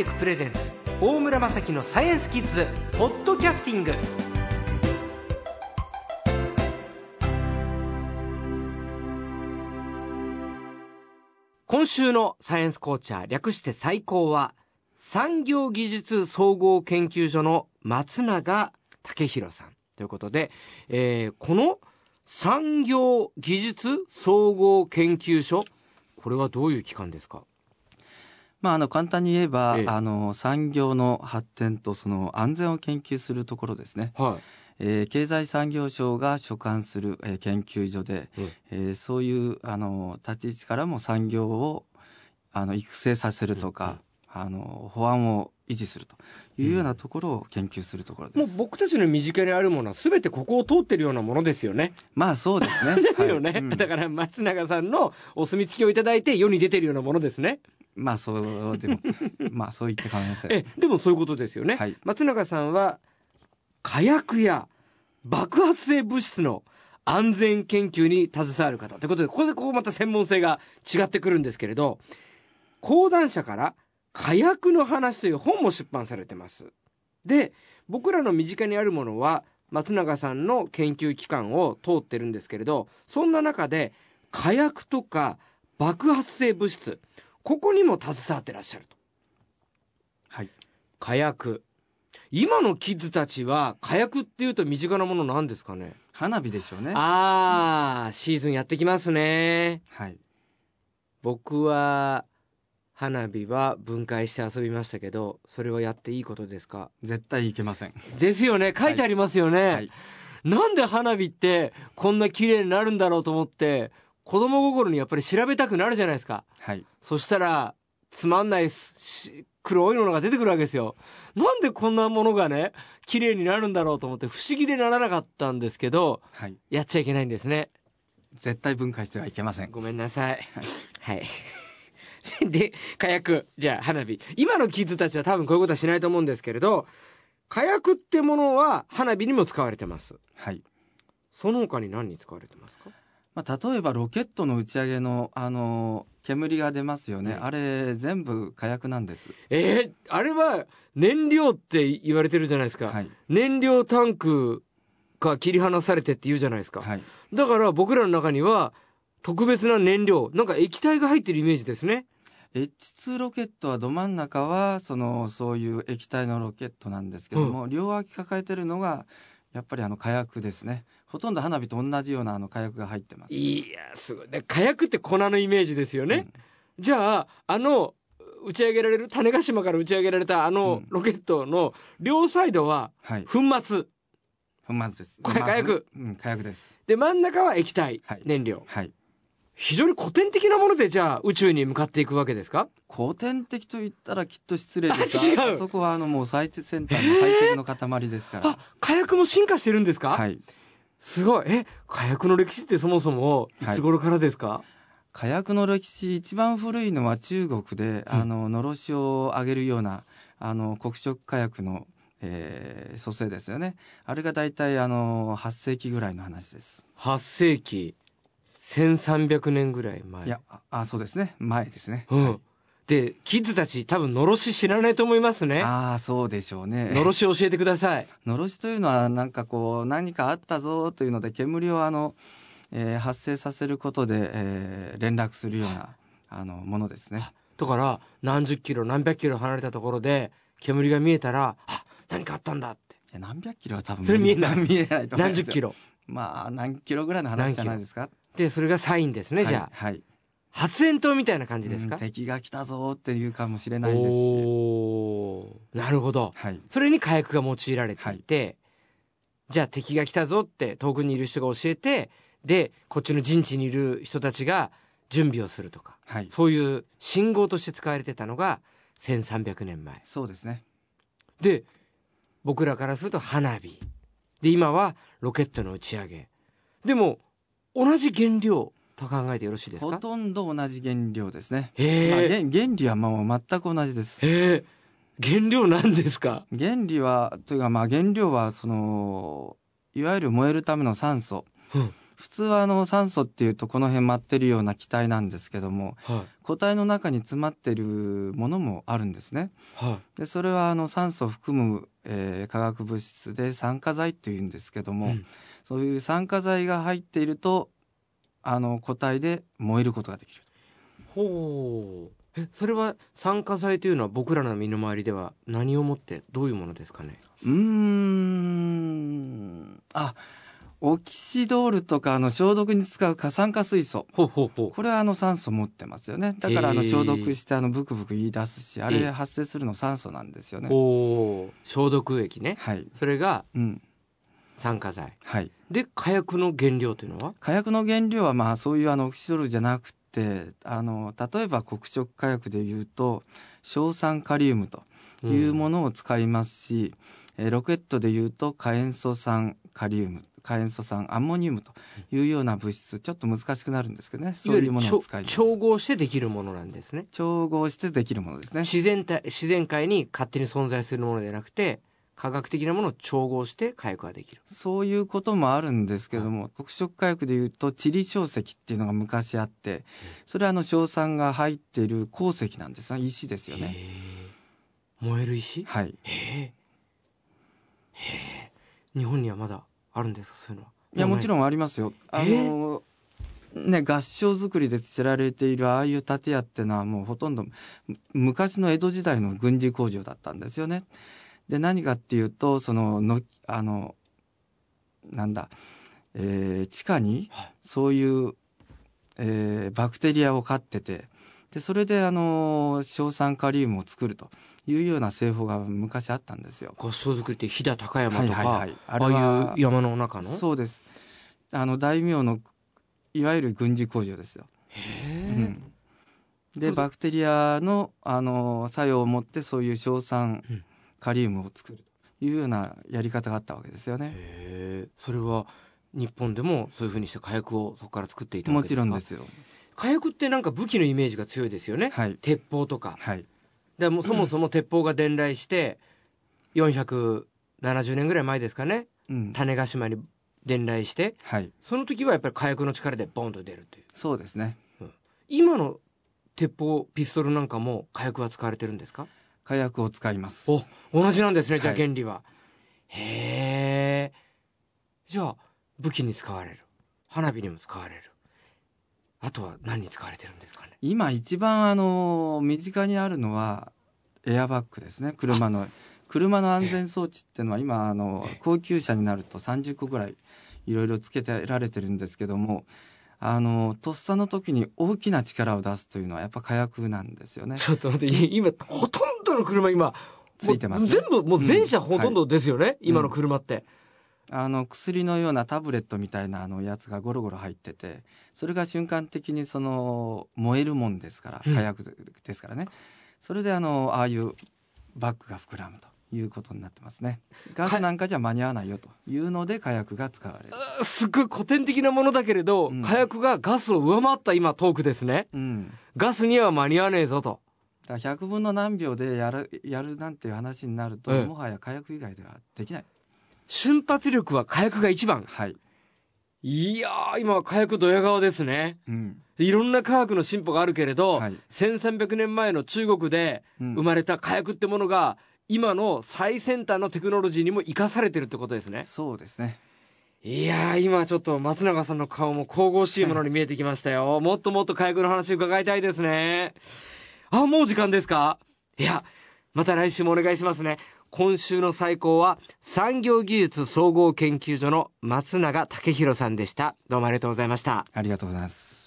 テクプレゼンツ大村雅樹のサイエンスキッズポッドキャスティング。今週のサイエンスコーチャー略して最高は産業技術総合研究所の松永武弘さん。ということで、えー、この産業技術総合研究所これはどういう機関ですか？まあ、あの簡単に言えば、ええ、あの産業の発展とその安全を研究するところですね。はいえー、経済産業省が所管する、えー、研究所で、うん、えー、そういうあの立ち位置からも産業をあの育成させるとか、うん、あの保安を維持するというようなところを研究するところです、うん、もう僕たちの身近にあるものは全てここを通ってるようなものですよね。まあそうですね。ですよね、はいうん、だから松永さんのお墨付きをいただいて世に出てるようなものですね。まあそうでも まあそう言って構いません。えでもそういうことですよね。はい、松永さんは火薬や爆発性物質の安全研究に携わる方ということでここでここまた専門性が違ってくるんですけれど講談社から火薬の話という本も出版されてます。で僕らの身近にあるものは松永さんの研究機関を通ってるんですけれどそんな中で火薬とか爆発性物質ここにも携わってらっしゃると。はい。火薬。今のキッズたちは火薬っていうと身近なものなんですかね？花火でしょうね。ああ、シーズンやってきますね。はい。僕は花火は分解して遊びましたけど、それはやっていいことですか？絶対いけません。ですよね。書いてありますよね。はいはい、なんで花火ってこんな綺麗になるんだろうと思って子供心にやっぱり調べたくなるじゃないですか。はい。そしたら、つまんない黒いものが出てくるわけですよ。なんでこんなものがね、綺麗になるんだろうと思って不思議でならなかったんですけど、はい。やっちゃいけないんですね。絶対分解してはいけません。ごめんなさい。はい。で、火薬。じゃあ、花火。今のキッズたちは多分こういうことはしないと思うんですけれど、火薬ってものは花火にも使われてます。はい。その他に何に使われてますか？まあ、例えばロケットの打ち上げのあの煙が出ますよね、うん、あれ全部火薬なんです。えー、あれは燃料って言われてるじゃないですか、はい、燃料タンクが切り離されてって言うじゃないですか、はい、だから僕らの中には特別な燃料なんか液体が入ってるイメージですね。H2 ロケットはど真ん中はそのそういう液体のロケットなんですけども、うん、両脇抱えてるのがやっぱりあの火薬ですねほとんど花火と同じようなあの火薬が入ってます。いやすごい。で火薬って粉のイメージですよね、うん、じゃああの打ち上げられる種子島から打ち上げられたあのロケットの両サイドは粉末、うん粉末です。これ火薬、うん、火薬です。で真ん中は液体、はい、燃料。はい。非常に古典的なものでじゃあ宇宙に向かっていくわけですか？古典的と言ったらきっと失礼ですがあそこはあのもう最先端のハイテクの塊ですから、あ火薬も進化してるんですか？はいすごい。え、火薬の歴史ってそもそもい。つ頃からですか、はい、火薬の歴史一番古いのは中国で、うん、あののろしを上げるようなあの黒色火薬の、えー、蘇生ですよね。あれが大体あの8世紀ぐらいの話です。8世紀。1300年ぐらい前。いやあそうですね。前ですね、うん、はいで、キッズたち多分のろし知らないと思いますね。ああ、そうでしょうね。のろし教えてください。のろしというのはなんかこう何かあったぞというので煙をあの、えー、発生させることで、えー、連絡するようなあのものですね。だから何十キロ何百キロ離れたところで煙が見えたら、あ、何かあったんだって。いや何百キロは多分それ見えない。見えないと思います何十キロ。まあ何キロぐらいの話じゃないですか。で、それがサインですね、じゃあ。はい。発煙筒みたいな感じですか、うん、敵が来たぞっていうかもしれないですし。なるほど、はい、それに火薬が用いられていて、はい、じゃあ敵が来たぞって遠くにいる人が教えてでこっちの陣地にいる人たちが準備をするとか、はい、そういう信号として使われてたのが1300年前。そうですね。で僕らからすると花火。で今はロケットの打ち上げ。でも同じ原料と考えてよろしいですか？ほとんど同じ原料ですね。まあ、原理はもう全く同じです。へ原料なんですか？原理はというかまあ原料はそのいわゆる燃えるための酸素、うん、普通はあの酸素っていうとこの辺舞ってるような気体なんですけども、はい、固体の中に詰まってるものもあるんですね。はい、でそれはあの酸素を含む、えー、化学物質で酸化剤っていうんですけども、うん、そういう酸化剤が入っているとあの固体で燃えることができる。ほう。えそれは酸化剤というのは僕らの身の回りでは何をもってどういうものですかね？うん。あオキシドールとかあの消毒に使う過酸化水素。ほうほうほう。これはあの酸素持ってますよね。だからあの消毒してあのブクブク言い出すしあれ発生するの酸素なんですよね。お消毒液ね。はい。それが、うん、酸化剤はい。で火薬の原料というのは？火薬の原料はまあそういうあのオキシドールじゃなくてあの例えば黒色火薬でいうと硝酸カリウムというものを使いますし、うん、ロケットでいうと火塩素酸カリウム火塩素酸アンモニウムというような物質。ちょっと難しくなるんですけどね。そういうものを使います。調合してできるものなんですね。調合してできるものですね。自然体自然界に勝手に存在するものではなくて科学的なものを調合して火薬ができる。そういうこともあるんですけども、黒色火薬でいうとチリ硝石っていうのが昔あってそれはあの硝酸が入っている鉱石なんですね。石ですよね。燃える石？はい。へえ日本にはまだあるんですか？そういうのは。いやもちろんありますよ。あのね、合掌造りで知られているああいう建屋っていうのはもうほとんど昔の江戸時代の軍事工場だったんですよね。で何かっていうとそののあのなんだ、えー、地下にそういう、えー、バクテリアを飼っててでそれであの硝酸カリウムを作るというような製法が昔あったんですよ。合掌造りって飛騨高山とか、はいはいはい、ああいう山の中の？そうです。あの大名のいわゆる軍事工場ですよ。うん、でバクテリアのあの作用を持ってそういう硝酸カリウムを作るというようなやり方があったわけですよね。へえそれは日本でもそういうふうにして火薬をそこから作っていたわけですか？もちろんですよ。火薬ってなんか武器のイメージが強いですよね。はい、鉄砲とか。はい。でもそもそも鉄砲が伝来して470年ぐらい前ですかね、うん、種子島に伝来して、はい、その時はやっぱり火薬の力でボンと出るという。そうですね、うん、今の鉄砲ピストルなんかも火薬は使われてるんですか？火薬を使います。お同じなんですねじゃあ原理は、はい、へえじゃあ武器に使われる。花火にも使われる。あとは何に使われてるんですかね？今一番あの身近にあるのはエアバッグですね。車の車の安全装置っていうのは今あの高級車になると30個ぐらいいろいろつけてられてるんですけどもあのとっさの時に大きな力を出すというのはやっぱ火薬なんですよね。ちょっと待って今ほとんどの車今ついてます、ね、全部もう全車ほとんどですよね、うんはい、今の車って、あの薬のようなタブレットみたいなあのやつがゴロゴロ入っててそれが瞬間的にその燃えるもんですから火薬ですからね、うん、それであのああいうバッグが膨らむということになってますね。ガスなんかじゃ間に合わないよというので火薬が使われる。すごい古典的なものだけれど、うん、火薬がガスを上回った今トークですね、うん、ガスには間に合わねえぞとだ100分の何秒でやるやるなんていう話になると、もはや火薬以外ではできない瞬発力は火薬が一番。はい。いやー、今は火薬ドヤ顔ですね。うん。いろんな科学の進歩があるけれど、はい、1300年前の中国で生まれた火薬ってものが、今の最先端のテクノロジーにも生かされてるってことですね。そうですね。いやー、今ちょっと松永さんの顔も神々しいものに見えてきましたよ。もっともっと火薬の話伺いたいですね。あ、もう時間ですか？いや、また来週もお願いしますね。今週の最高は産業技術総合研究所の松永武弘さんでした。どうもありがとうございました。ありがとうございます。